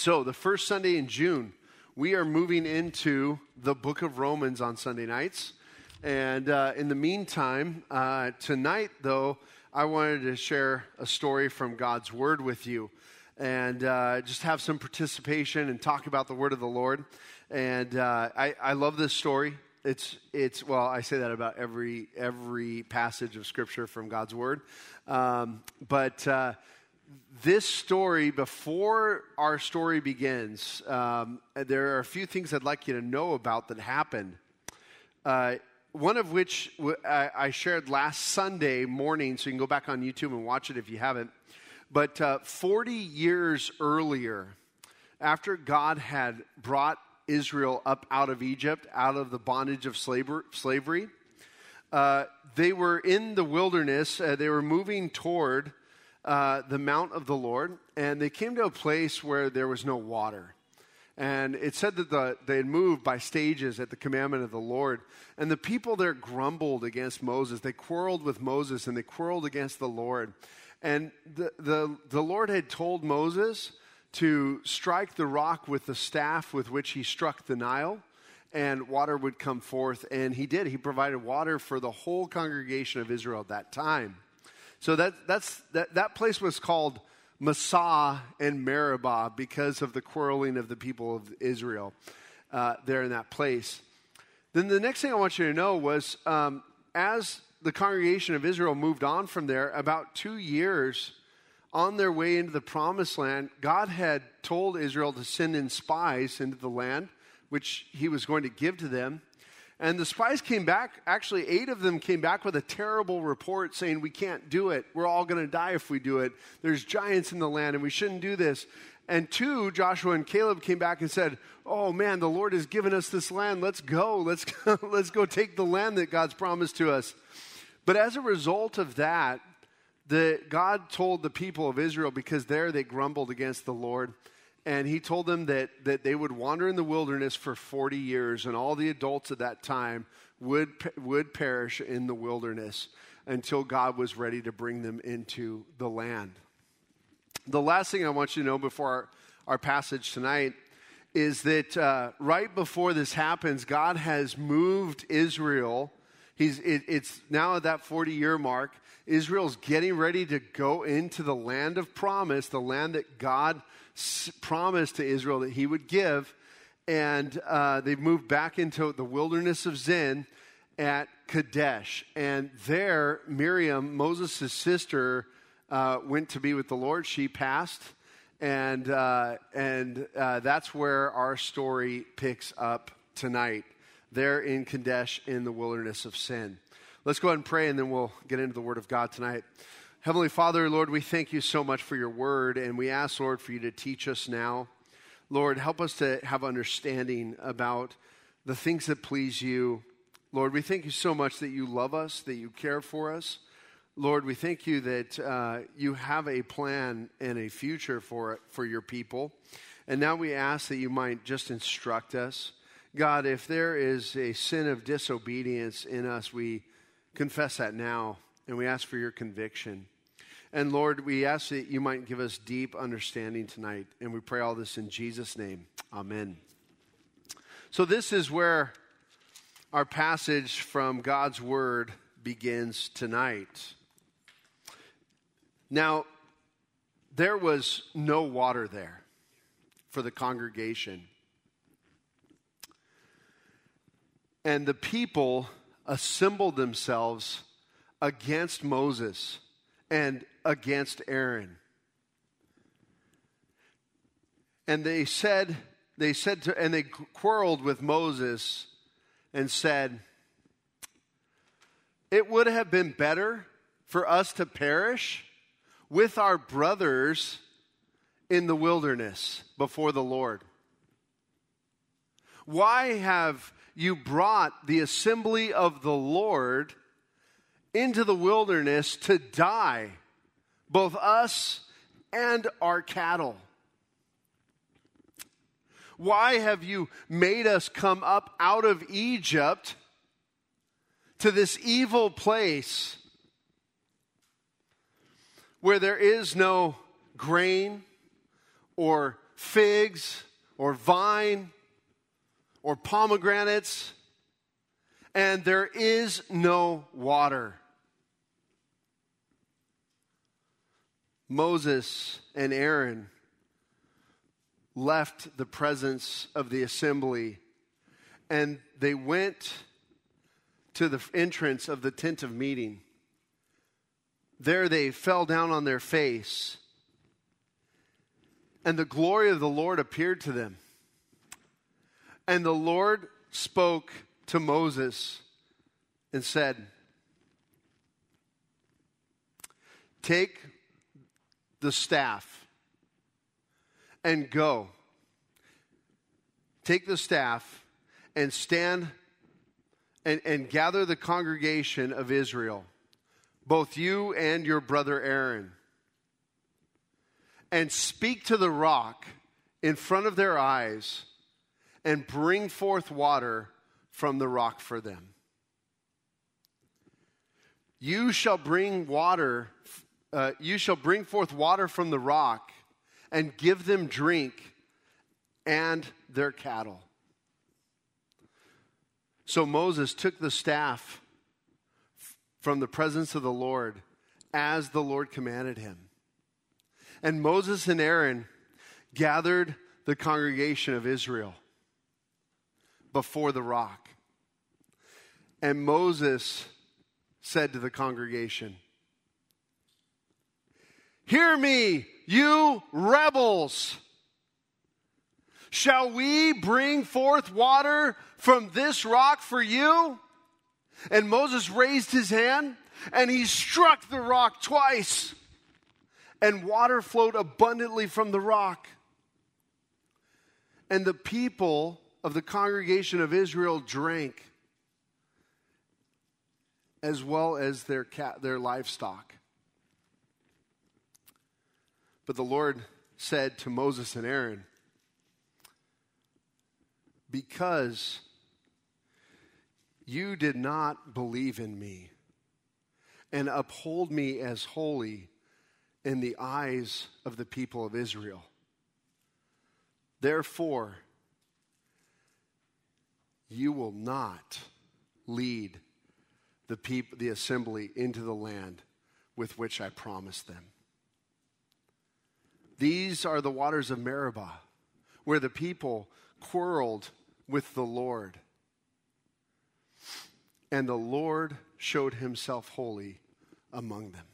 So, the first Sunday in June, we are moving into the book of Romans on Sunday nights. And uh, in the meantime, uh, tonight, though, I wanted to share a story from God's Word with you and uh, just have some participation and talk about the Word of the Lord. And uh, I, I love this story. It's, it's well, I say that about every, every passage of Scripture from God's Word. Um, but uh, this story, before our story begins, um, there are a few things I'd like you to know about that happened. Uh, one of which I shared last Sunday morning, so you can go back on YouTube and watch it if you haven't. But uh, 40 years earlier, after God had brought Israel up out of Egypt, out of the bondage of slavery, uh, they were in the wilderness. Uh, they were moving toward uh, the Mount of the Lord, and they came to a place where there was no water. And it said that the, they had moved by stages at the commandment of the Lord. And the people there grumbled against Moses. They quarreled with Moses and they quarreled against the Lord. And the, the, the Lord had told Moses to strike the rock with the staff with which he struck the Nile, and water would come forth. And he did. He provided water for the whole congregation of Israel at that time. So that, that's, that, that place was called Massah and Meribah because of the quarreling of the people of Israel uh, there in that place. Then the next thing I want you to know was um, as the congregation of Israel moved on from there, about two years on their way into the promised land, God had told Israel to send in spies into the land, which he was going to give to them. And the spies came back, actually, eight of them came back with a terrible report saying, We can't do it. We're all going to die if we do it. There's giants in the land and we shouldn't do this. And two, Joshua and Caleb came back and said, Oh man, the Lord has given us this land. Let's go. Let's go. Let's go take the land that God's promised to us. But as a result of that, the, God told the people of Israel, because there they grumbled against the Lord, and he told them that, that they would wander in the wilderness for 40 years, and all the adults at that time would, would perish in the wilderness until God was ready to bring them into the land. The last thing I want you to know before our, our passage tonight is that uh, right before this happens, God has moved Israel. He's, it, it's now at that 40 year mark. Israel's getting ready to go into the land of promise, the land that God promise to Israel that he would give. And uh, they've moved back into the wilderness of Zin at Kadesh. And there, Miriam, Moses' sister, uh, went to be with the Lord. She passed. And, uh, and uh, that's where our story picks up tonight, there in Kadesh in the wilderness of Zin. Let's go ahead and pray, and then we'll get into the Word of God tonight. Heavenly Father, Lord, we thank you so much for your word, and we ask, Lord, for you to teach us now. Lord, help us to have understanding about the things that please you. Lord, we thank you so much that you love us, that you care for us. Lord, we thank you that uh, you have a plan and a future for, for your people. And now we ask that you might just instruct us. God, if there is a sin of disobedience in us, we confess that now and we ask for your conviction. And Lord, we ask that you might give us deep understanding tonight. And we pray all this in Jesus' name. Amen. So, this is where our passage from God's Word begins tonight. Now, there was no water there for the congregation. And the people assembled themselves against Moses and against Aaron. And they said, they said to, and they quarreled with Moses and said, It would have been better for us to perish with our brothers in the wilderness before the Lord. Why have you brought the assembly of the Lord into the wilderness to die, both us and our cattle. Why have you made us come up out of Egypt to this evil place where there is no grain or figs or vine or pomegranates, and there is no water. Moses and Aaron left the presence of the assembly and they went to the entrance of the tent of meeting. There they fell down on their face, and the glory of the Lord appeared to them. And the Lord spoke to Moses and said, Take the staff and go. Take the staff and stand and, and gather the congregation of Israel, both you and your brother Aaron, and speak to the rock in front of their eyes and bring forth water from the rock for them. You shall bring water, uh, you shall bring forth water from the rock and give them drink and their cattle. So Moses took the staff from the presence of the Lord as the Lord commanded him. And Moses and Aaron gathered the congregation of Israel before the rock. And Moses said to the congregation, Hear me, you rebels. Shall we bring forth water from this rock for you? And Moses raised his hand and he struck the rock twice, and water flowed abundantly from the rock. And the people of the congregation of Israel drank, as well as their, cat, their livestock. But the Lord said to Moses and Aaron, Because you did not believe in me and uphold me as holy in the eyes of the people of Israel. Therefore, you will not lead the people, the assembly into the land with which I promised them. These are the waters of Meribah, where the people quarreled with the Lord. And the Lord showed himself holy among them.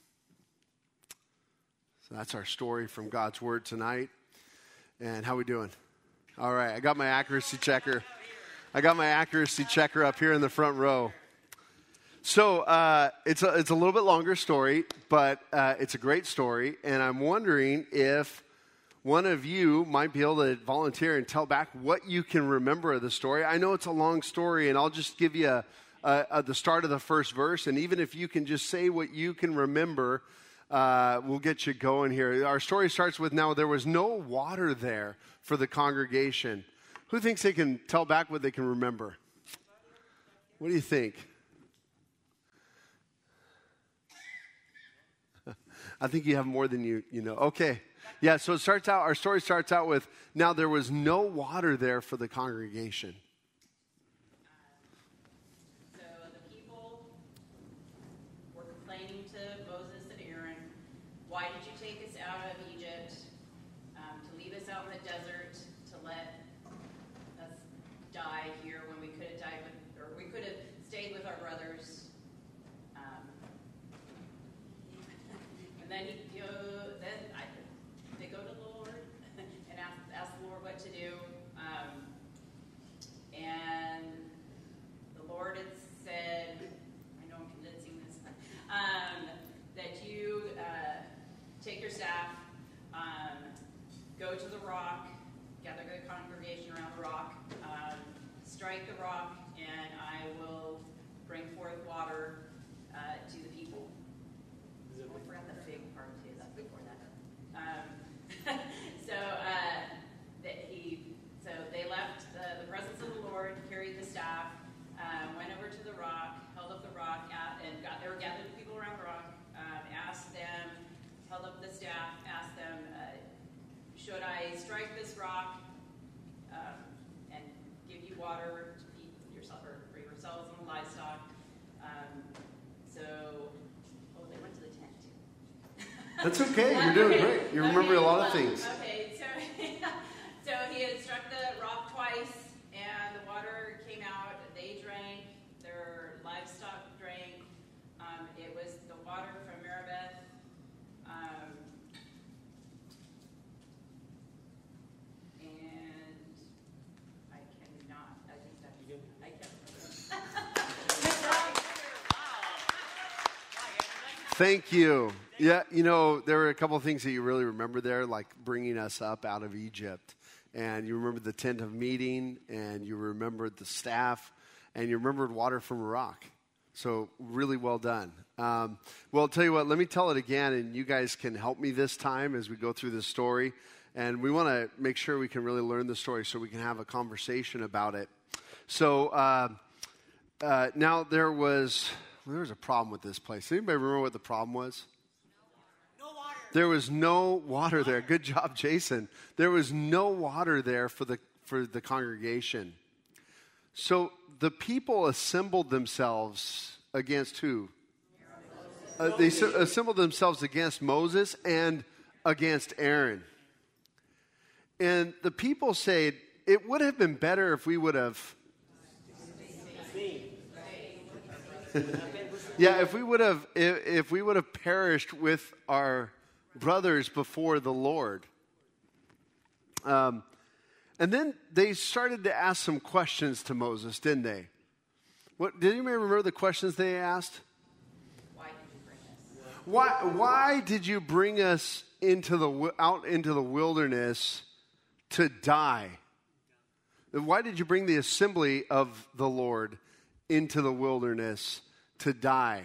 So that's our story from God's word tonight. And how we doing? All right, I got my accuracy checker. I got my accuracy checker up here in the front row. So uh, it's, a, it's a little bit longer story, but uh, it's a great story. And I'm wondering if one of you might be able to volunteer and tell back what you can remember of the story. I know it's a long story, and I'll just give you a, uh, at the start of the first verse. And even if you can just say what you can remember, uh, we'll get you going here. Our story starts with now there was no water there for the congregation. Who thinks they can tell back what they can remember? What do you think? I think you have more than you, you know. Okay. Yeah, so it starts out, our story starts out with now there was no water there for the congregation. strike the rock, and I will bring forth water uh, to the people. The fig part too. That's before that. Um, so uh, that he, so they left the, the, presence of the Lord, carried the staff, um, went over to the rock, held up the rock, at, and got there were gathered people around the rock. Um, asked them, held up the staff, asked them, uh, should I strike this rock? Um, water to feed yourself or for yourselves and the livestock. Um, so, oh, they went to the tent too. That's okay. You're doing great. You remember a okay, lot of things. Okay, so, so he had struck the rock twice, and the water came out. They drank. Their livestock drank. Um, it was the water from Meribeth. Um, and I cannot. I think that's. I can't remember. Thank you. Yeah, you know, there were a couple of things that you really remember there, like bringing us up out of Egypt. And you remembered the tent of meeting, and you remembered the staff, and you remembered water from a rock. So, really well done. Um, well, tell you what, let me tell it again, and you guys can help me this time as we go through this story. And we want to make sure we can really learn the story so we can have a conversation about it. So, uh, uh, now there was there was a problem with this place. Anybody remember what the problem was? No water. There was no water there. Good job, Jason. There was no water there for the for the congregation. So the people assembled themselves against who? Uh, they assembled themselves against Moses and against Aaron. And the people said, it would have been better if we would have Yeah, if we would have if, if we would have perished with our brothers before the Lord. Um, and then they started to ask some questions to Moses, didn't they? What did anybody remember the questions they asked? Why did you bring this? Why why did you bring us into the out into the wilderness to die? Why did you bring the assembly of the Lord into the wilderness to die?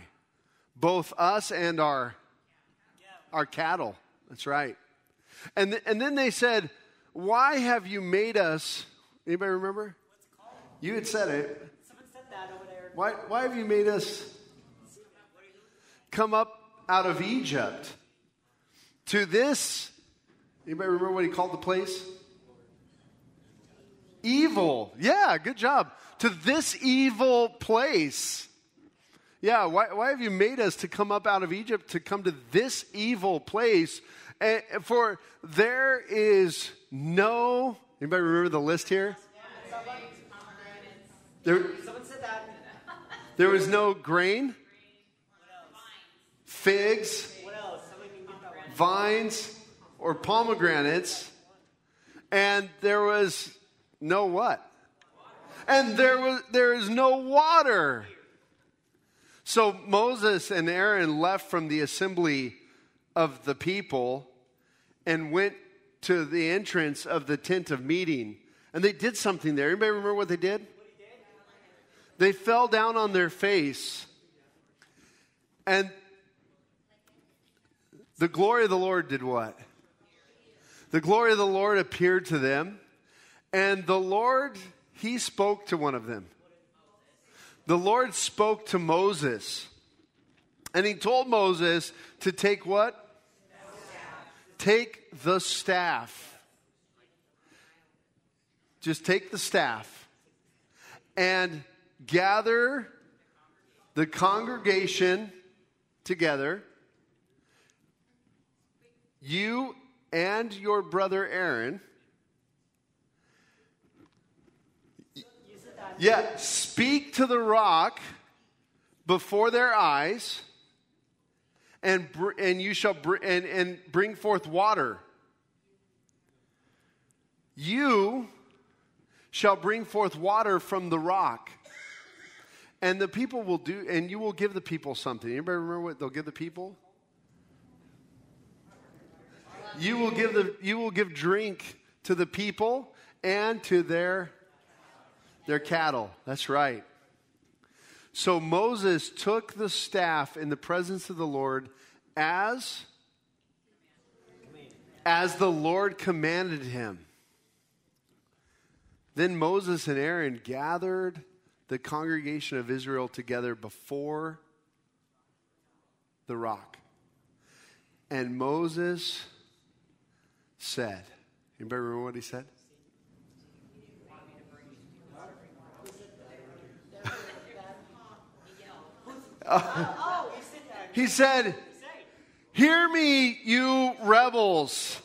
Both us and our our cattle. That's right. And th- and then they said, "Why have you made us?" Anybody remember? You had said it. Someone said that over there. Why why have you made us come up out of Egypt to this? Anybody remember what he called the place? Evil. Yeah, good job. To this evil place. Yeah, why, why have you made us to come up out of Egypt to come to this evil place? And for there is no. Anybody remember the list here? There, Someone said that. there was no grain, figs, What else? Someone can get that one. vines, or pomegranates, and there was no what? And there was there is no water. So Moses and Aaron left from the assembly of the people and went to the entrance of the tent of meeting. And they did something there. Anybody remember what they did? They fell down on their face. And the glory of the Lord did what? The glory of the Lord appeared to them, and the Lord, he spoke to one of them. The Lord spoke to Moses, and he told Moses to take what? Take the staff. Just take the staff and gather the congregation together you and your brother Aaron, You said that. Yeah, speak to the rock before their eyes, and br- and you shall br- and and bring forth water. You shall bring forth water from the rock. And the people will do, and you will give the people something. Anybody remember what they'll give the people? You will give the you will give drink to the people and to their their cattle. That's right. So Moses took the staff in the presence of the Lord as as the Lord commanded him. Then Moses and Aaron gathered the congregation of Israel together before the rock. And Moses said, anybody remember what he said? He said, Hear me, you rebels.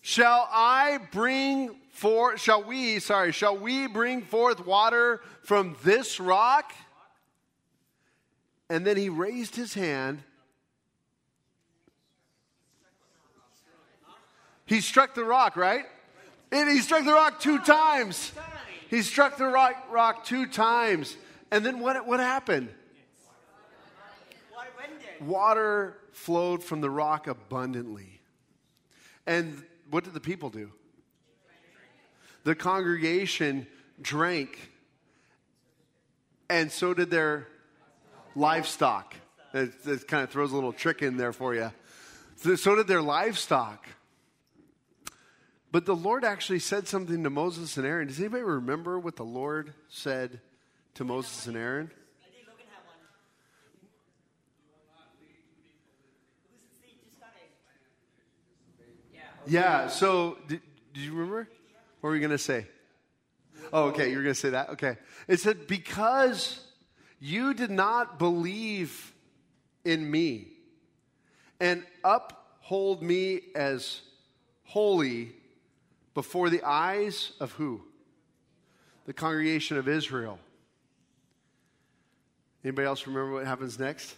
Shall I bring forth, shall we, sorry, shall we bring forth water from this rock? And then he raised his hand. He struck the rock, right? And he struck the rock two times. He struck the rock, rock two times. And then what, what happened? Water flowed from the rock abundantly. And what did the people do? The congregation drank, and so did their livestock. It, it kind of throws a little trick in there for you. So, so did their livestock. But the Lord actually said something to Moses and Aaron. Does anybody remember what the Lord said to Moses and Aaron? I think Logan had one. Who's the just started? Yeah. So did, did you remember? What were you going to say? Oh, okay, you were going to say that? Okay. It said, Because you did not believe in me and uphold me as holy before the eyes of who? The congregation of Israel. Anybody else remember what happens next?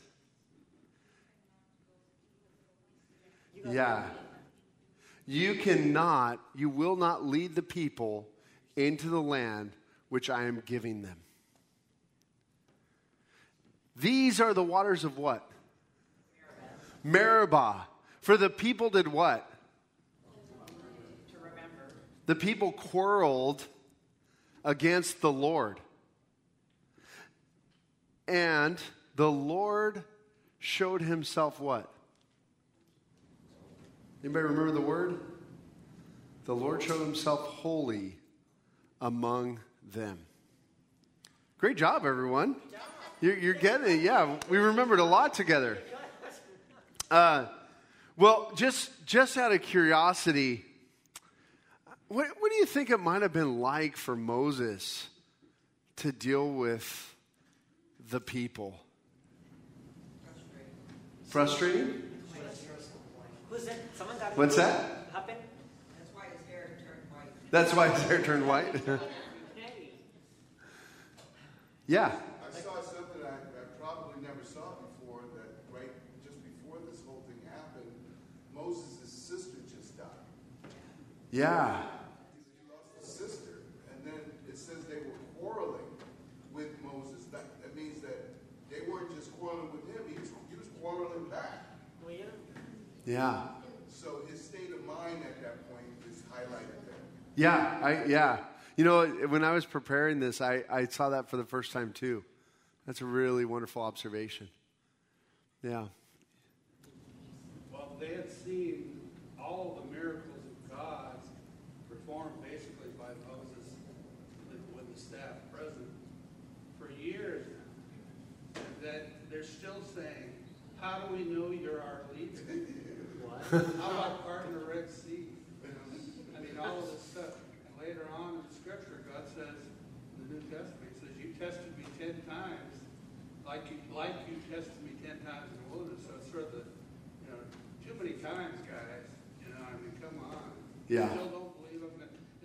Yeah. You cannot, you will not lead the people into the land which I am giving them. These are the waters of what? Meribah. For the people did what? The people quarreled against the Lord. And the Lord showed himself what? Anybody remember the word? The Lord showed himself holy among them. Great job, everyone. You're, you're getting it. Yeah, we remembered a lot together. Uh, well, just just out of curiosity, what, what do you think it might have been like for Moses to deal with the people? Frustrating? Who's it? Someone got What's that? happened? That's why his hair turned white. That's why his hair turned white. Hey. yeah. I saw something I, I probably never saw before that right just before this whole thing happened, Moses' sister just died. Yeah. He lost his sister, and then it says they were quarreling with Moses. That, that means that they weren't just quarreling with him, he was, he was quarreling back. Well, yeah. Yeah. So his state of mind at that point is highlighted there. Yeah, I, yeah. You know, when I was preparing this, I, I saw that for the first time too. That's a really wonderful observation. Yeah. Well, they had seen all the miracles of God performed basically by Moses with- with the staff present for years now. That they're still saying, how do we know you're our leader? How about parting the Red Sea? I mean, all of this stuff. And later on in the scripture, God says, in the New Testament, he says, you tested me ten times, like you, like you tested me ten times in the wilderness. So it's sort of the, you know, too many times, guys. You know, I mean, come on. Yeah. You still don't believe them.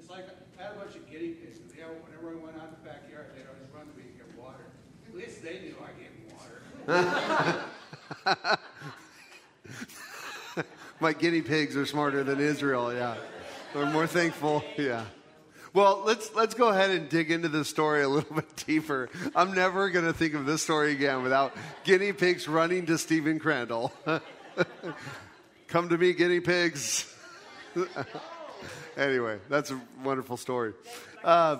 It's like, I had a bunch of guinea pigs. They, whenever I went out in the backyard, they'd always run to me and get water. At least they knew I gave them water. My guinea pigs are smarter than Israel, yeah. We're more thankful, yeah. Well, let's let's go ahead and dig into the story a little bit deeper. I'm never going to think of this story again without guinea pigs running to Stephen Crandall. Come to me, guinea pigs. anyway, that's a wonderful story. Uh,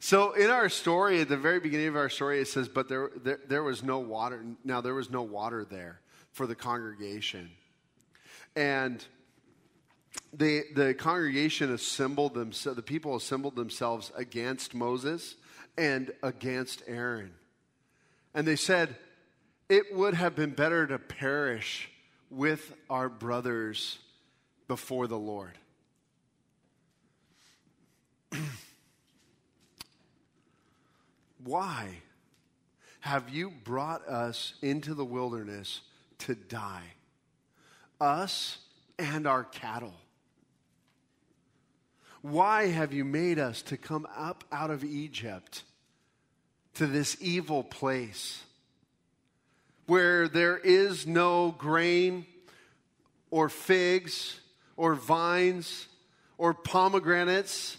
so, in our story, at the very beginning of our story, it says, "But there, there, there was no water. Now there was no water there for the congregation." And the, the congregation assembled themselves, the people assembled themselves against Moses and against Aaron. And they said, It would have been better to perish with our brothers before the Lord. Why? have you brought us into the wilderness to die? Us and our cattle. Why have you made us to come up out of Egypt to this evil place where there is no grain or figs or vines or pomegranates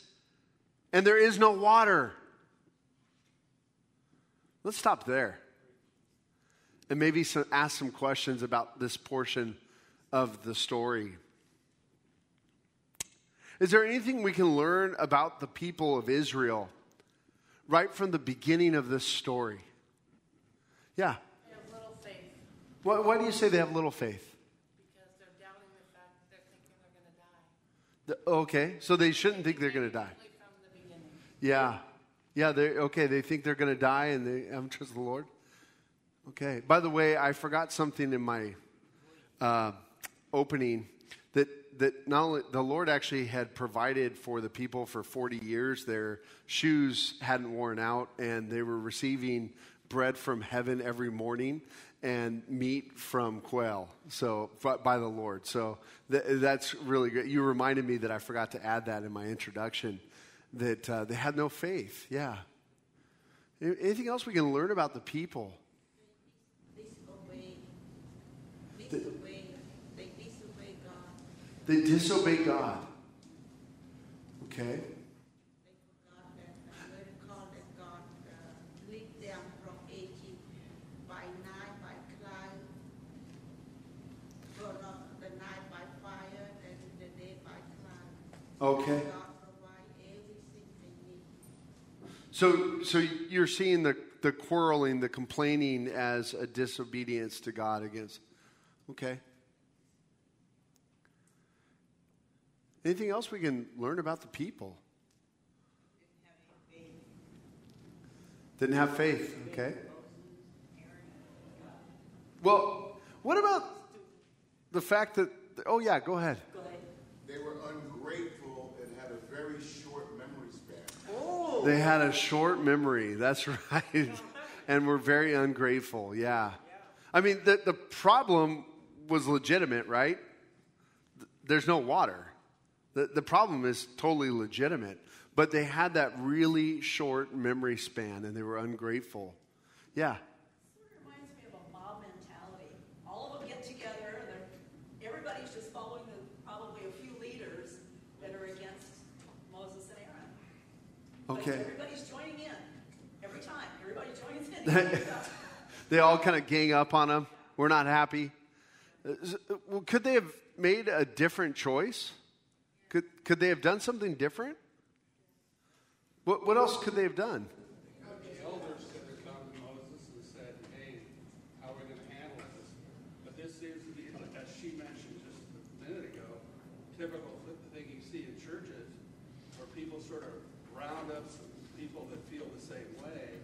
and there is no water? Let's stop there and maybe some, ask some questions about this portion of the story. Is there anything we can learn about the people of Israel right from the beginning of this story? Yeah. They have little faith Why, why do you say they have little faith? because they're doubting the fact they're thinking they're going to die. The- okay, so they shouldn't think they're going to die. From the beginning. Yeah. Yeah, they okay, they think they're going to die and they haven't trusted the Lord. Okay. By the way, I forgot something in my uh, opening that that not only the Lord actually had provided for the people for 40 years. Their shoes hadn't worn out, and they were receiving bread from heaven every morning and meat from quail. So by- the Lord. So th- that's really good. You reminded me that I forgot to add that in my introduction. That uh, they had no faith. Yeah. Anything else we can learn about the people? They. They disobey God. Okay. Okay. So, so you're seeing the, the quarreling, the complaining as a disobedience to God against. Okay. Anything else we can learn about the people? Didn't have faith. Okay. Well, what about the fact that? Oh yeah, go ahead. Go ahead. They were ungrateful and had a very short memory span. Oh. They had a short memory. That's right. and were very ungrateful. Yeah. I mean, the, the problem was legitimate, right? There's no water. The, the problem is totally legitimate. But they had that really short memory span and they were ungrateful. Yeah. Sort reminds me of a mob mentality. All of them get together, and everybody's just following the, probably a few leaders that are against Moses and Aaron. But Okay. everybody's joining in. Every time, everybody joins in. they all kind of gang up on them. We're not happy. Uh, uh, well, Could they have made a different choice? Could, could they have done something different? What, what else could they have done? The elders could have come to Moses and said, hey, how are we going to handle this? But this seems to be, as she mentioned just a minute ago, typical th- thing you see in churches where people sort of round up some people that feel the same way,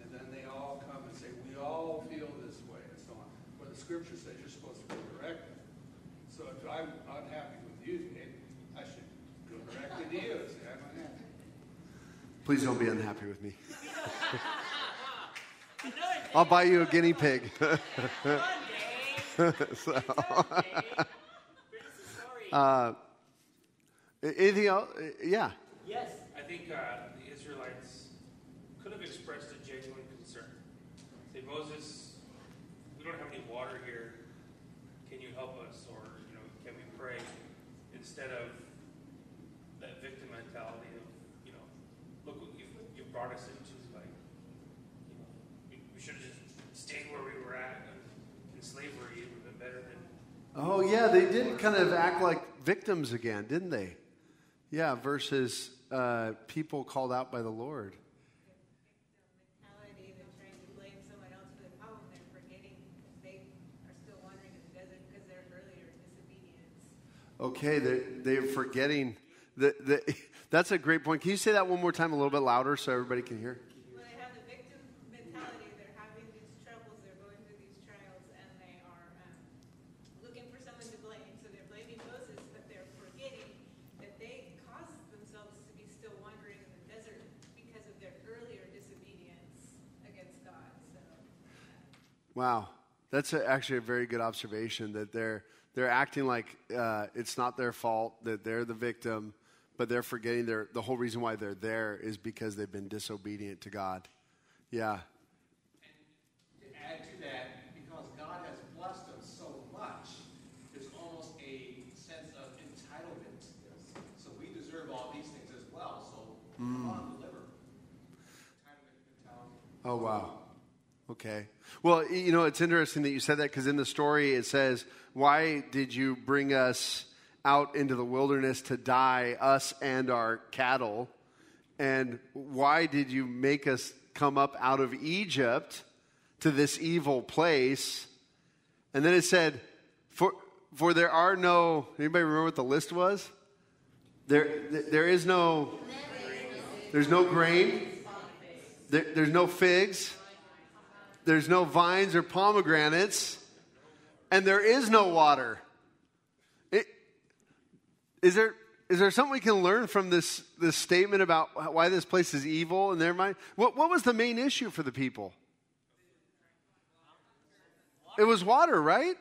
and then they all come and say, we all feel this way, and so on. Where the scripture says you're supposed to go direct them. So if I'm unhappy with you, Dave, I should go directly to you and say, I'm unhappy. Please don't be unhappy with me. I'll buy you a guinea pig. So, uh, anything else? Uh, Yeah. Yes. I think uh, the Israelites could have expressed a genuine concern. Say, Moses, we don't have any water here. Can you help us, or you know, can we pray? Instead of that victim mentality of, you know, look what you've, you brought us into. Like, you know, we, we should have just stayed where we were at in, in slavery. It would have been better than Oh, yeah, they did kind of act like victims again, didn't they? Yeah, versus uh, people called out by the Lord. mentality, they're trying to blame someone else for the problem, they're forgetting they are still wandering in the desert because they're earlier disobedience. Okay, they're, they're forgetting. The, the, that's a great point. Can you say that one more time a little bit louder so everybody can hear? When they have the victim mentality, they're having these troubles, they're going through these trials, and they are um, looking for someone to blame. So they're blaming Moses, but they're forgetting that they caused themselves to be still wandering in the desert because of their earlier disobedience against God. So Wow, that's a, actually a very good observation that they're they're acting like uh, it's not their fault that they're the victim, but they're forgetting their the whole reason why they're there is because they've been disobedient to God. Yeah, And To add to that, because God has blessed us so much, there's almost a sense of entitlement. So we deserve all these things as well, so come on, mm. deliver. Entitlement mentality. Oh, wow. Okay. Well, you know, it's interesting that you said that because in the story it says, Why did you bring us out into the wilderness to die, us and our cattle? And why did you make us come up out of Egypt to this evil place? And then it said, For, for there are no, anybody remember what the list was? There, there is no, there's no grain. There, there's no figs. There's no vines or pomegranates. And there is no water. Is, there, is there something we can learn from this, this statement about why this place is evil in their mind? What, what was the main issue for the people? It was water, right?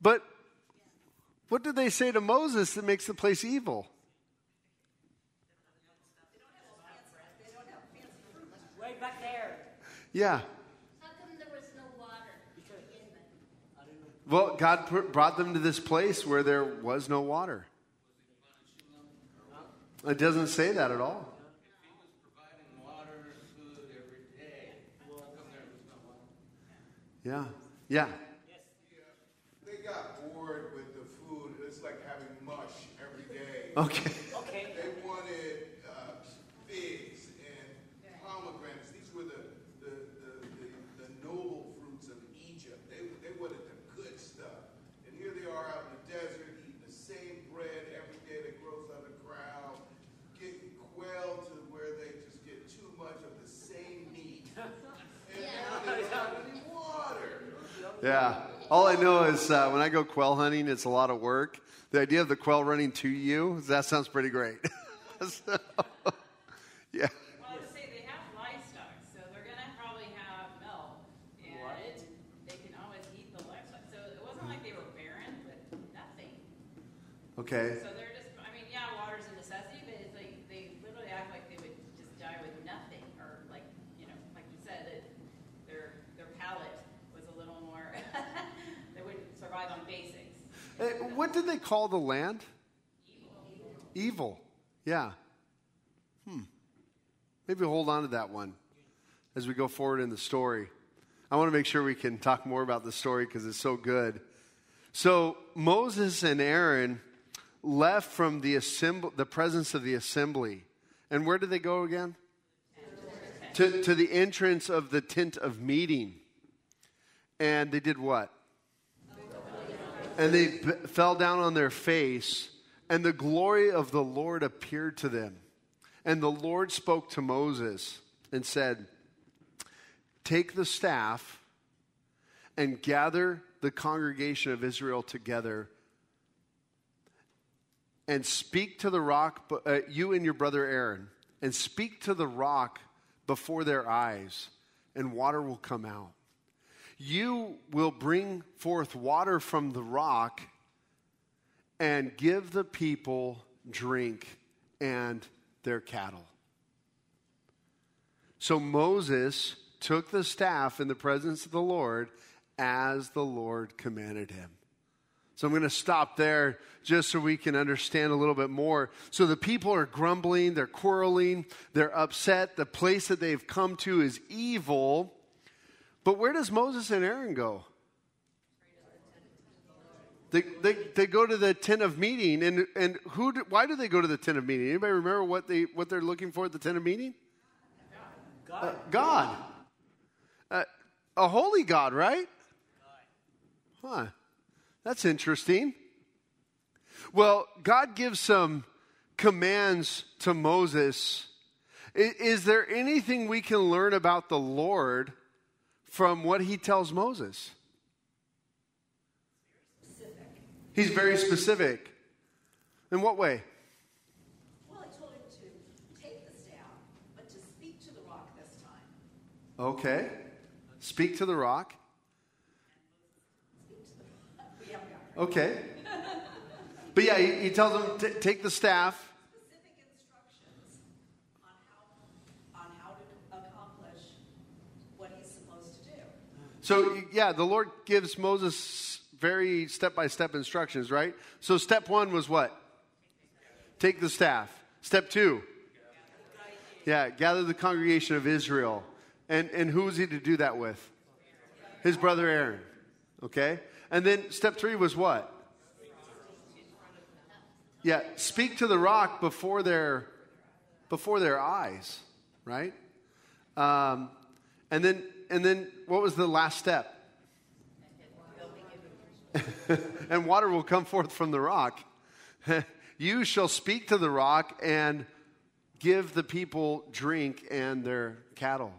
But what did they say to Moses that makes the place evil? Back there. Yeah. How come there was no water to begin with? Well, God pr- brought them to this place where there was no water. It doesn't say that at all. If he was providing water and food every day, how come there was no water? Yeah. Yeah. They got bored with the food. It's like having mush every day. Okay. They wanted uh, figs and pomegranates. These were the, the, the, the, the noble fruits of Egypt. They, they wanted the good stuff. And here they are out in the desert eating the same bread every day that grows on the ground, getting quailed to where they just get too much of the same meat. And now they don't have any water. Yeah. All I know is uh, when I go quail hunting, it's a lot of work. The idea of the quail running to you, that sounds pretty great. So, yeah. Well, say they have livestock, so they're gonna probably have milk, and they can always eat the livestock. So it wasn't like they were barren, but nothing. Okay. So they're just, I mean, yeah, water's a necessity, but it's like, they literally act like they would just die with nothing, or like, you know, like you said, that their, their palate was a little more, they wouldn't survive on basics. What did they call the land? Evil. Yeah. Hmm. Maybe hold on to that one as we go forward in the story. I want to make sure we can talk more about the story because it's so good. So Moses and Aaron left from the assemb- the presence of the assembly. And where did they go again? To, to the entrance of the tent of meeting. And they did what? And they b- fell down on their face, and the glory of the Lord appeared to them. And the Lord spoke to Moses and said, Take the staff and gather the congregation of Israel together and speak to the rock, uh, you and your brother Aaron, and speak to the rock before their eyes, and water will come out. You will bring forth water from the rock and give the people drink and their cattle. So Moses took the staff in the presence of the Lord as the Lord commanded him. So I'm going to stop there just so we can understand a little bit more. So the people are grumbling, they're quarreling, they're upset. The place that they've come to is evil. But where does Moses and Aaron go? They, they, they go to the tent of meeting, and, and who? Do, why do they go to the tent of meeting? Anybody remember what they what they're looking for at the tent of meeting? God. Uh, God, uh, a holy God, right? Huh. That's interesting. Well, God gives some commands to Moses. I- Is there anything we can learn about the Lord from what he tells Moses? He's very specific. In what way? Well, I told him to take the staff, but to speak to the rock this time. Okay. Speak to the rock. We haven't got Okay. But yeah, he, he tells them to take the staff. specific instructions on how, on how to accomplish what he's supposed to do. So yeah, the Lord gives Moses very step by step instructions, right? So step one was what? Take the staff. Step two. Yeah, gather the congregation of Israel. And and who was he to do that with? His brother Aaron. Okay? And then step three was what? Yeah, speak to the rock before their before their eyes, right? Um, and then and then what was the last step? and water will come forth from the rock. you shall speak to the rock and give the people drink and their cattle.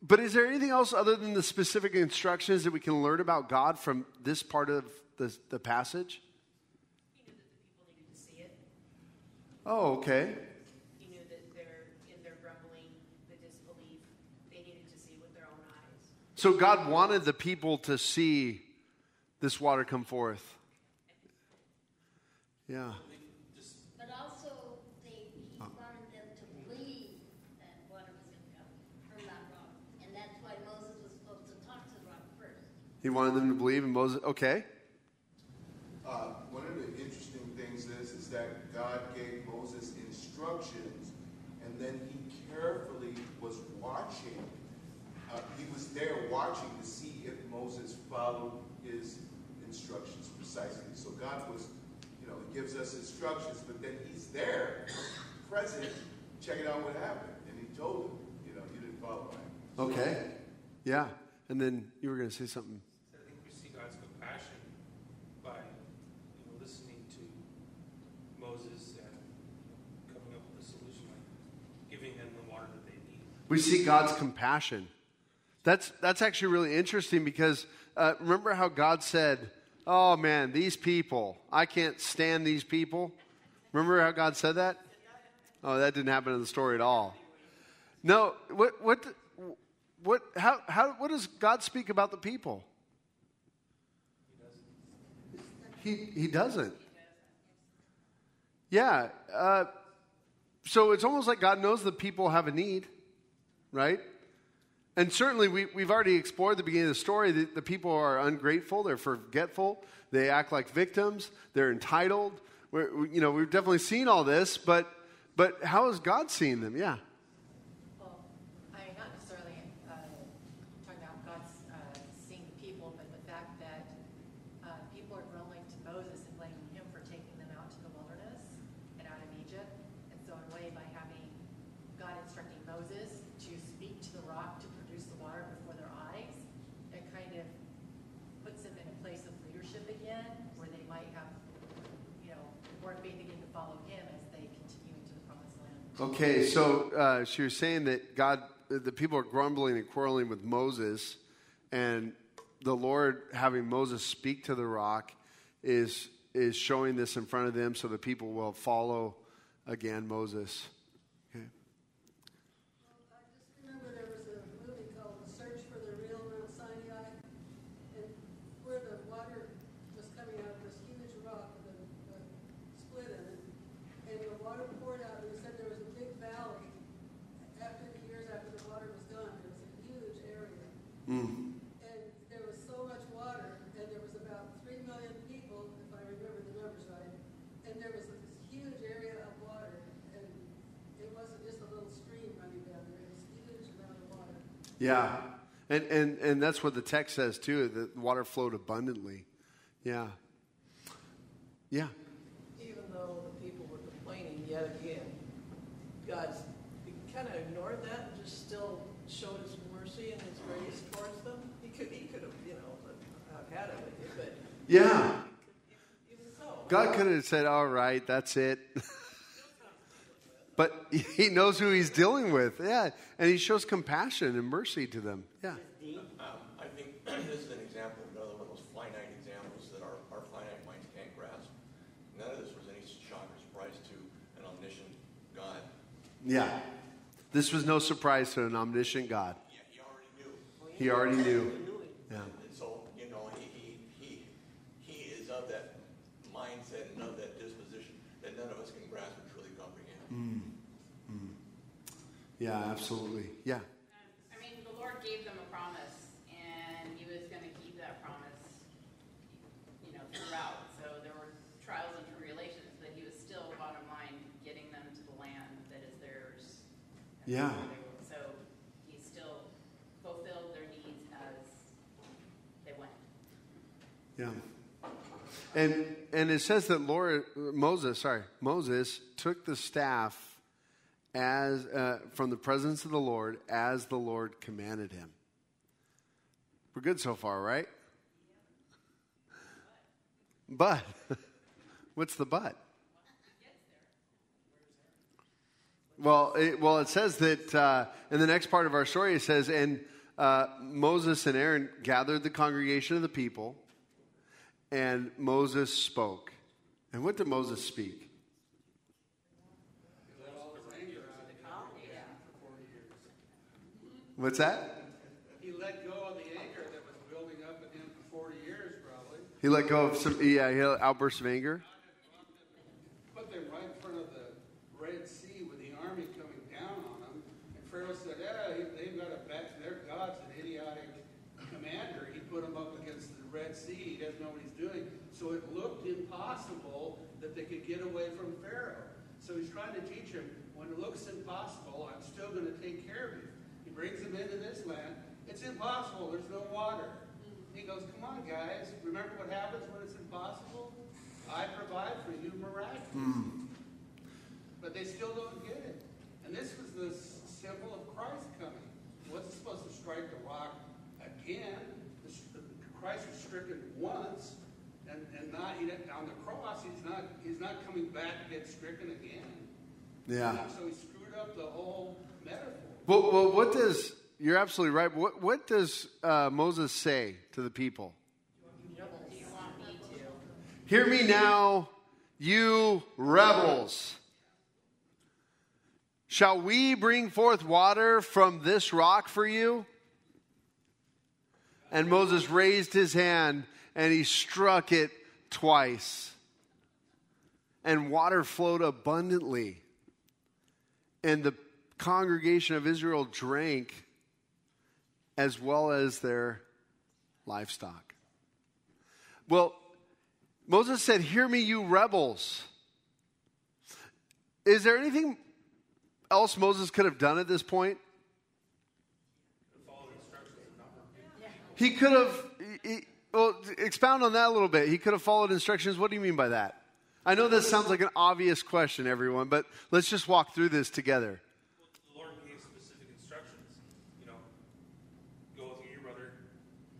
But is there anything else other than the specific instructions that we can learn about God from this part of the, the passage? He knew that the people needed to see it. Oh, okay. He knew that they're, in their grumbling, the disbelief, they needed to see with their own eyes. So God wanted the people to see this water come forth. Yeah. But also, they, he wanted them to believe that water was going to come from that rock. And that's why Moses was supposed to talk to the rock first. He wanted them to believe in Moses. Okay. Uh, one of the interesting things is, is that God gave Moses instructions, and then he carefully was watching. Uh, he was there watching to see if Moses followed his instructions precisely. So God was, you know, he gives us instructions, but then he's there, present, checking out what happened. And he told him, you know, you didn't follow right. Okay. Yeah. And then you were going to say something. I think we see God's compassion by you know, listening to Moses and coming up with a solution, like giving them the water that they need. We see God's compassion. That's, that's actually really interesting because uh, remember how God said, Oh man, these people, I can't stand these people? Remember how God said that? Oh, that didn't happen in the story at all. No, what, what, what, how, how, what does God speak about the people? He, he doesn't. Yeah. Uh, so it's almost like God knows the people have a need, right? And certainly we, we've already explored the beginning of the story that the people are ungrateful, they're forgetful, they act like victims, they're entitled. We're, we, you know, we've definitely seen all this, but, but how has God seen them? Yeah. Well, I'm not necessarily uh, talking about God's uh, seeing the people, but the fact that uh, people are grumbling to Moses and blaming him for taking them out to the wilderness and out of Egypt. And so, in a way, by having God instructing Moses to speak to the rock to produce the water before their eyes, it kind of puts them in a place of leadership again, where they might have, you know, more faith again to follow him as they continue into the promised land. Okay, so uh, she was saying that God, the people are grumbling and quarreling with Moses, and the Lord having Moses speak to the rock is is showing this in front of them, so the people will follow again Moses. Okay. I just remember there was a movie called The Search for the Real Mount Sinai, and where the water was coming out of this huge rock with a, a split in it, and the water poured out, and they said there was a big valley. After the years after the water was gone, there was a huge area, Mm. and there was so much water, and there was about three million people, if I remember the numbers right, and there was this huge area of water, and it wasn't just a little stream running down there, it was a huge amount of water. Yeah, and and and that's what the text says too. That water flowed abundantly. Yeah. Yeah. Even though the people were complaining yet again, God kind of ignored that and just still showed his mercy and his grace towards them. He could, he could have, you know, I've had it with you, but Yeah. even so. God could have said, "All right, that's it." but he knows who he's dealing with. Yeah, and he shows compassion and mercy to them. Yeah. Um, I think this is an example of another one of those finite examples that our, our finite minds can't grasp. None of this was any shock or surprise to an omniscient God. Yeah. This was no surprise to an omniscient God. Yeah, he already knew. He already knew. Yeah. And so, you know, he, he, he, he is of that mindset and of that disposition that none of us can grasp or truly comprehend. Mm. Mm. Yeah, absolutely. Yeah. I mean, the Lord gave them a promise, and He was going to keep that promise, you know, throughout. So there were trials and tribulations, but He was still, bottom line, getting them to the land that is theirs. Yeah. So He still fulfilled their needs as they went. Yeah. And and it says that Lord Moses, sorry, Moses took the staff as uh, from the presence of the Lord as the Lord commanded him. We're good so far, right? But what's the but? Well, it, well, it says that uh, in the next part of our story, it says, and uh, Moses and Aaron gathered the congregation of the people, and Moses spoke. And what did Moses speak? He let all his anger out for 40 years. What's that? He let go of the anger that was building up in him for 40 years, probably. He let go of some, yeah, he had outbursts of anger. Put them right in front of the Red Sea with the army coming down on them. And Pharaoh said, yeah, they've got a back, their God's an idiotic commander. He put them up against the Red Sea. He doesn't know what he's doing. So it looked impossible that they could get away from Pharaoh. So he's trying to teach him, when it looks impossible, I'm still going to take care of you. Brings them into this land. It's impossible. There's no water. He goes, come on, guys. Remember what happens when it's impossible? I provide for you miraculously. Mm. But they still don't get it. And this was the symbol of Christ coming. He wasn't supposed to strike the rock again. The Christ was stricken once, and, and not on the cross. He's not he's not coming back to get stricken again. Yeah. So he screwed up the whole metaphor. Well, well what does, you're absolutely right. What, what does uh, Moses say to the people? Hear me now, you rebels. Shall we bring forth water from this rock for you? And Moses raised his hand and he struck it twice. And water flowed abundantly. And the congregation of Israel drank as well as their livestock. Well, Moses said, Hear me, you rebels. Is there anything else Moses could have done at this point? He could have, he- well, expound on that a little bit. He could have followed instructions. What do you mean by that? I know this sounds like an obvious question, everyone, but let's just walk through this together. The Lord gave specific instructions. You know, go with your brother,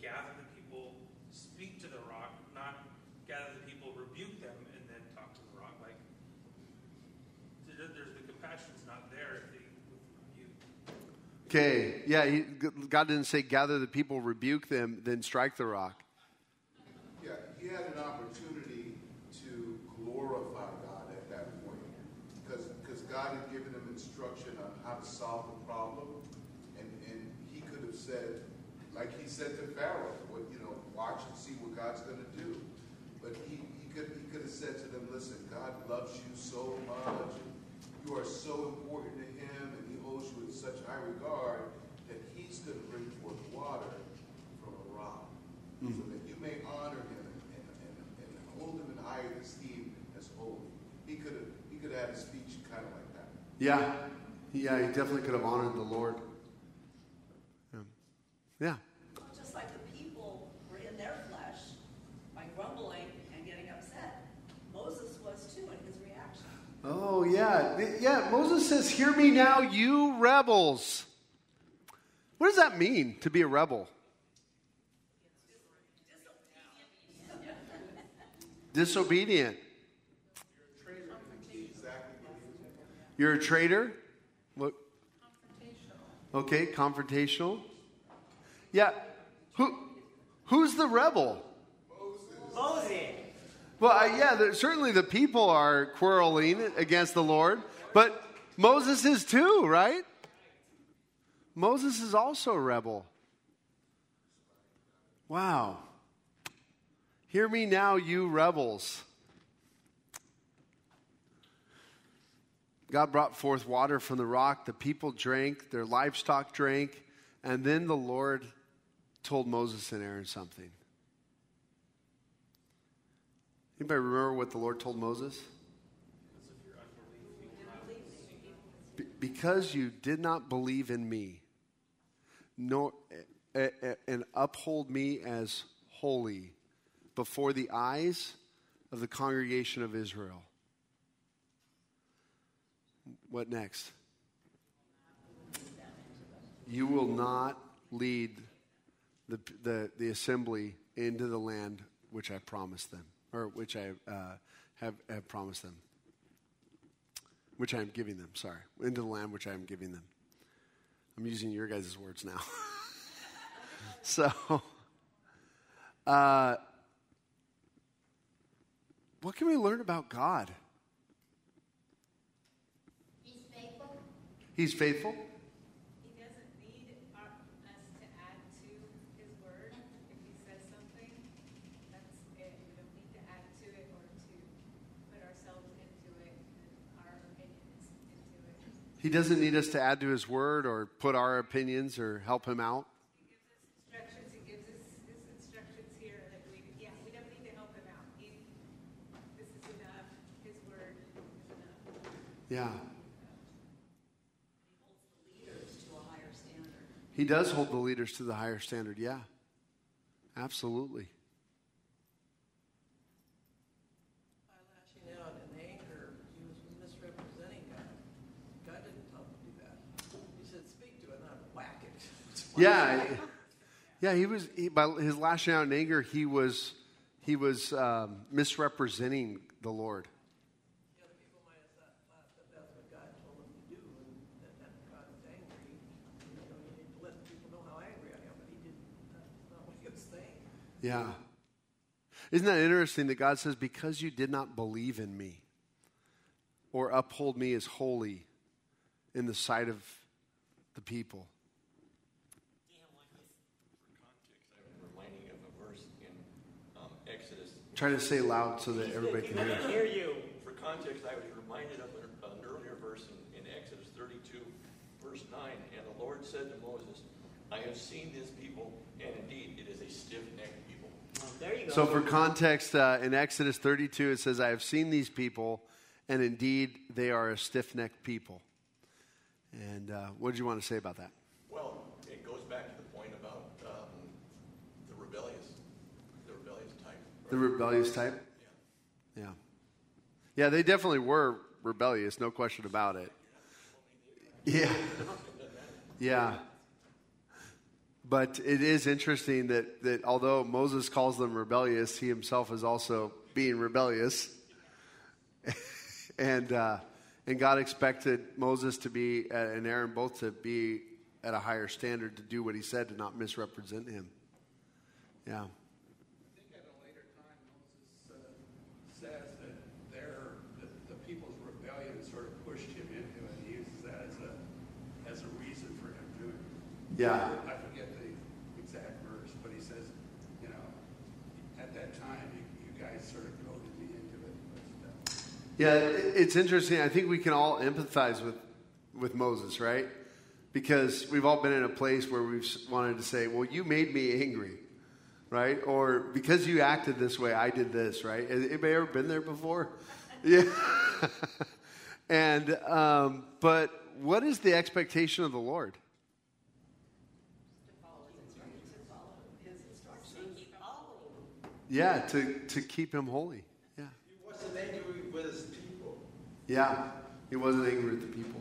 gather the people, speak to the rock, not gather the people, rebuke them, and then talk to the rock. Like, there- there's the compassion's not there if they with rebuke. Okay, yeah, he, God didn't say gather the people, rebuke them, then strike the rock. Yeah, he had an opportunity to glorify God at that point. Because, God had given him instruction on how to solve the problem. And, and he could have said, like he said to Pharaoh, what, you know, watch and see what God's going to do. But he, he, could, he could have said to them, listen, God loves you so much. You are so important to him and he holds you in such high regard that he's going to bring forth water from a rock hmm. so that you may honor him and, and, and, and hold him in higher esteem as holy. He could have he could have had a speech kind of like that. Yeah, yeah, he definitely could have honored the Lord. Yeah. yeah. Just like the people were in their flesh by grumbling and getting upset. Moses was too in his reaction. Oh, yeah. Yeah, Moses says, Hear me now, you rebels. What does that mean to be a rebel? Disobedient. You're a traitor? What? Okay, confrontational. Yeah. Who, who's the rebel? Moses. Well, yeah, certainly the people are quarreling against the Lord, but Moses is too, right? Moses is also a rebel. Wow. Hear me now, you rebels. God brought forth water from the rock. The people drank, their livestock drank, and then the Lord told Moses and Aaron something. Anybody remember what the Lord told Moses? Be- because you did not believe in me, nor, and uphold me as holy before the eyes of the congregation of Israel. What next? You will not lead the, the, the assembly into the land which I promised them, or which I uh, have, have promised them, which I am giving them, sorry, into the land which I am giving them. I'm using your guys' words now. so, uh, what can we learn about God? He's faithful. He's faithful. He doesn't need our, us to add to his word. If he says something, that's it. We don't need to add to it or to put ourselves into it and our opinions into it. He doesn't need us to add to his word or put our opinions or help him out. Instructions, he gives us his instructions here that we, yeah, we don't need to help him out. He, this is enough. His word is enough. Yeah. Leaders to a higher standard. He does hold the leaders to the higher standard. Yeah. Absolutely. By lashing out in anger, he was misrepresenting God. God didn't tell him to do that. He said, speak to it, not whack it. Yeah. Yeah, he was, he, by his lashing out in anger, he was, he was um, misrepresenting the Lord. Yeah. Isn't that interesting that God says, Because you did not believe in me or uphold me as holy in the sight of the people? reminding of a verse in um, Exodus. Try to say loud so that everybody can hear. hear you. For context, I was reminded of an, an earlier verse in, in Exodus 32, verse 9. And the Lord said to Moses, I have seen this people, and indeed it is a stiff-necked people. There you go. So, for context, uh, in Exodus 32, it says, I have seen these people, and indeed they are a stiff necked people. And uh, what did you want to say about that? Well, it goes back to the point about um, the rebellious, the rebellious type. The rebellious type? Yeah. Yeah, they definitely were rebellious, no question about it. Yeah. Yeah. But it is interesting that, that although Moses calls them rebellious, he himself is also being rebellious. and, uh, and God expected Moses to be, uh, and Aaron both to be at a higher standard to do what he said, to not misrepresent him. Yeah. I think at a later time, Moses uh, says that their, the, the people's rebellion sort of pushed him into it. He uses that as a, as a reason for him doing it. Yeah. I forget the exact verse, but he says, you know, at that time, you, you guys sort of goaded me into it. But, uh, Yeah, it's interesting. I think we can all empathize with, with Moses, right? Because we've all been in a place where we've wanted to say, well, you made me angry, right? Or because you acted this way, I did this, right? Has anybody ever been there before? Yeah. and, um, but what is the expectation of the Lord? Yeah, to, to keep him holy. Yeah. He wasn't angry with his people. Yeah, he wasn't angry with the people.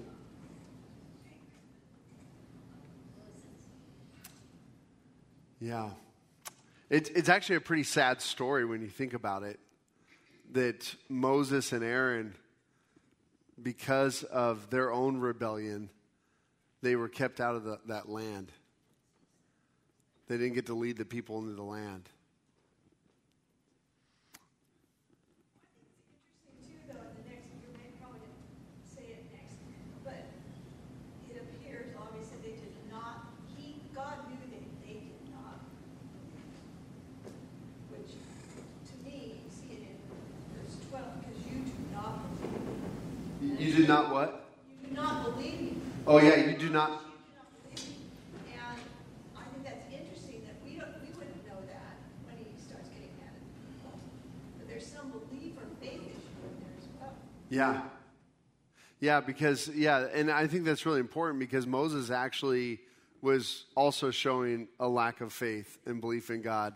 Yeah. It, it's actually a pretty sad story when you think about it that Moses and Aaron, because of their own rebellion, they were kept out of the, that land. They didn't get to lead the people into the land. Interesting too, though, in the next, you may probably say it next, but it appears obviously they did not, he, God knew that they did not You not what? You do not believe me. Oh, yeah, you do not. And I think that's interesting that we don't, we wouldn't know that when he starts getting mad at people. But there's some belief or faith issue in there as well. Yeah. Yeah, because, yeah, and I think that's really important because Moses actually was also showing a lack of faith and belief in God.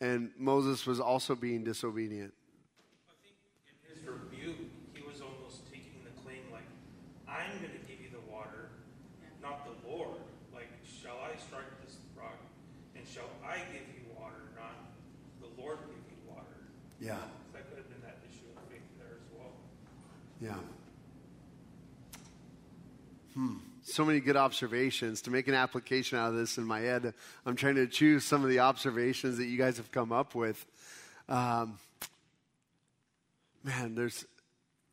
And Moses was also being disobedient. In his rebuke, he was almost taking the claim like, I'm going to give you the water, not the Lord. Like, shall I strike this rock, and shall I give you water, not the Lord give you water? Yeah. That could have been that issue of faith there as well. Yeah. Hmm. So many good observations. To make an application out of this in my head, I'm trying to choose some of the observations that you guys have come up with. Um, man, there's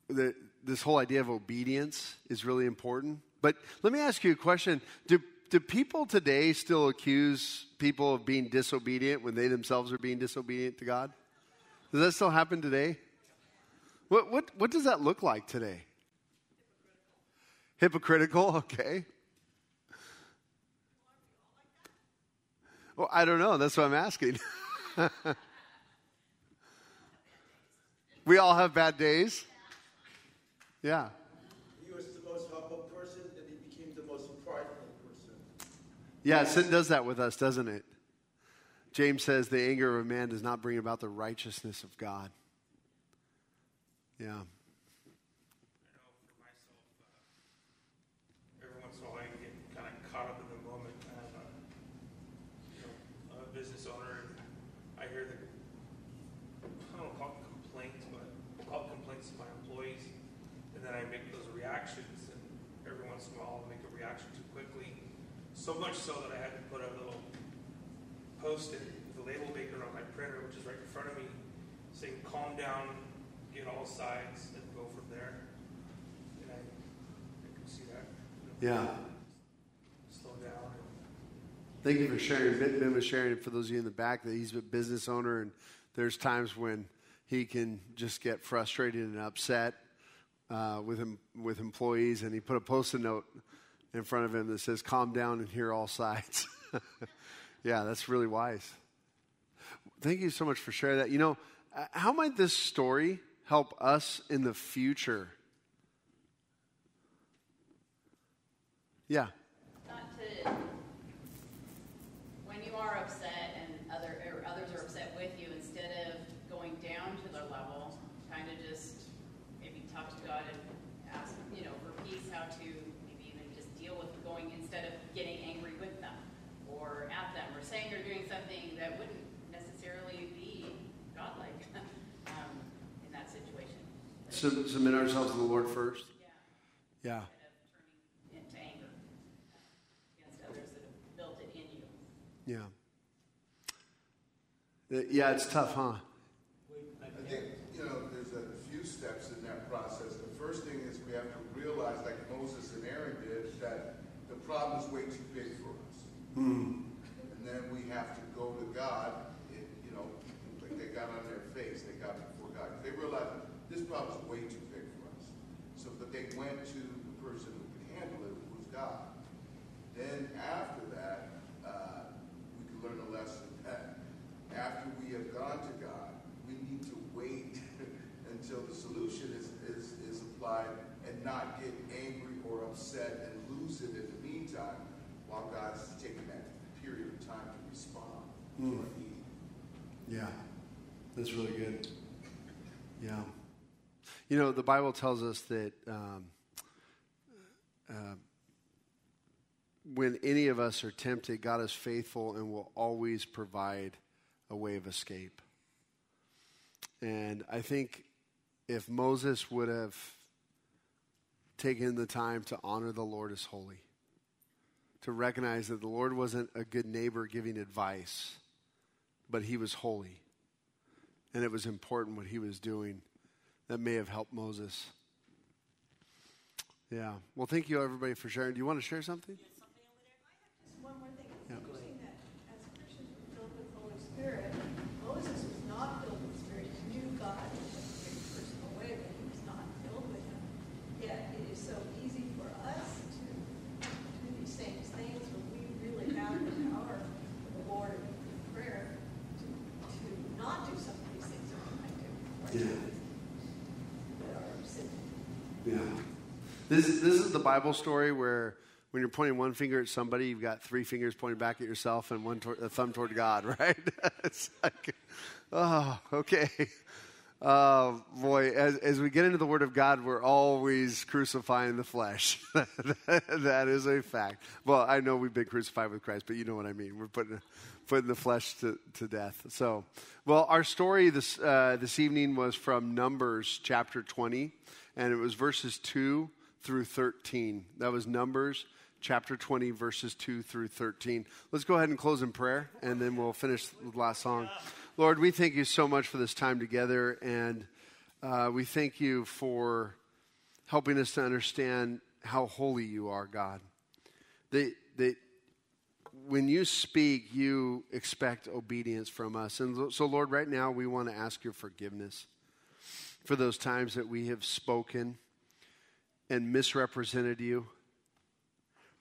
the, this whole idea of obedience is really important. But let me ask you a question: Do do people today still accuse people of being disobedient when they themselves are being disobedient to God? Does that still happen today? What what what does that look like today? Hypocritical, okay. Well, I don't know. That's what I'm asking. we all have bad days. Yeah. He was the most humble person, and he became the most prideful person. Yeah, sin does that with us, doesn't it? James says the anger of a man does not bring about the righteousness of God. Yeah. every once in a while I get kind of caught up in the moment. I have a, you know, I'm a business owner, and I hear the, I don't call it complaints, but I'll call it complaints to my employees, and then I make those reactions, and every once in a while I'll make a reaction too quickly. So much so that I had to put a little post-it, with the label maker on my printer, which is right in front of me, saying, calm down, get all sides, and go from there. And I, I can see that. Yeah. Slow down. Thank you for sharing. Ben ben was sharing for those of you in the back that he's a business owner, and there's times when he can just get frustrated and upset uh, with him with employees, and he put a post-it note in front of him that says, "Calm down and hear all sides." yeah, that's really wise. Thank you so much for sharing that. You know, how might this story help us in the future? Yeah. Not to, when you are upset and other, others are upset with you, instead of going down to their level, kind of just maybe talk to God and ask, you know, for peace, how to maybe even just deal with going, instead of getting angry with them or at them, or saying or doing something that wouldn't necessarily be godlike um, in that situation. Sub- submit ourselves to the Lord first. Yeah. Into anger against others that have built it in you. Yeah. Uh, Yeah, it's tough, huh? I think, you know, there's a few steps in that process. The first thing is we have to realize, like Moses and Aaron did, that the problem is way too big for us. Hmm. And then we have to go to God, and, you know, like they got on their face, they got before God. They realized this problem is way too big for us. So, but they went to the person who could handle it, who was God. Then after that, uh, we can learn a lesson that after we have gone to God, we need to wait until the solution is, is, is applied and not get angry or upset and lose it in the meantime while God's taking that period of time to respond Mm. Yeah. That's really good. Yeah. You know, the Bible tells us that um, uh, when any of us are tempted, God is faithful and will always provide a way of escape. And I think if Moses would have taken the time to honor the Lord as holy, to recognize that the Lord wasn't a good neighbor giving advice, but he was holy. And it was important what he was doing that may have helped Moses. Yeah. Well, thank you, everybody, for sharing. Do you want to share something? Just one more thing. It's Yeah. interesting that as Christians we're filled with the Holy Spirit, Moses was not filled with the Spirit. He knew God in a very personal way, but he was not filled with him. Yet be so easy for us to do these same things when we really have the power of the Lord in prayer to, to not do some of these things that we might do. or Yeah. do That are sinful. Yeah. This, this is the Bible story where when you're pointing one finger at somebody, you've got three fingers pointing back at yourself and one a thumb toward God, right? it's like, oh, okay. Oh, boy, as, as we get into the Word of God, we're always crucifying the flesh. that is a fact. Well, I know we've been crucified with Christ, but you know what I mean. We're putting, putting the flesh to, to death. So, well, our story this, uh, this evening was from Numbers chapter 20, and it was verses 2 through 13. That was Numbers chapter 20, verses 2 through 13. Let's go ahead and close in prayer, and then we'll finish the last song. Lord, we thank you so much for this time together, and uh, we thank you for helping us to understand how holy you are, God. That, that when you speak, you expect obedience from us. And so, Lord, right now we want to ask your forgiveness for those times that we have spoken and misrepresented you,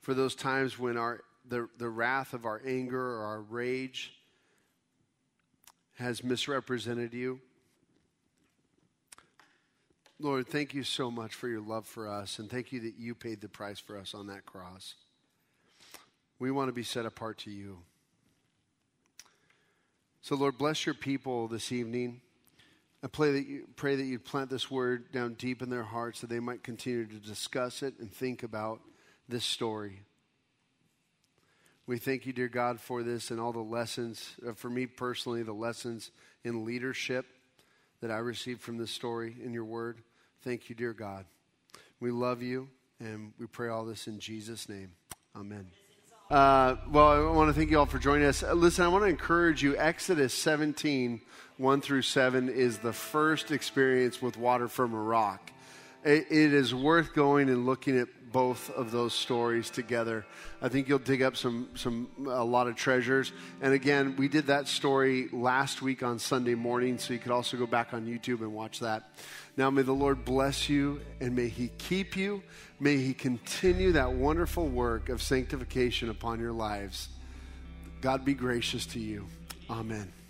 for those times when our, the, the wrath of our anger or our rage has misrepresented you. Lord, thank you so much for your love for us, and thank you that you paid the price for us on that cross. We want to be set apart to you. So, Lord, bless your people this evening. I pray that you pray that you plant this word down deep in their hearts that they might continue to discuss it and think about this story. We thank you, dear God, for this and all the lessons, uh, for me personally, the lessons in leadership that I received from this story in your word. Thank you, dear God. We love you, and we pray all this in Jesus' name. Amen. Uh, well, I want to thank you all for joining us. Uh, listen, I want to encourage you. Exodus 17, 1 through 7 is the first experience with water from a rock. It, it is worth going and looking at both of those stories together. I think you'll dig up some some a lot of treasures. And again, we did that story last week on Sunday morning, so you could also go back on YouTube and watch that. Now may the Lord bless you and may he keep you. May he continue that wonderful work of sanctification upon your lives. God be gracious to you. Amen.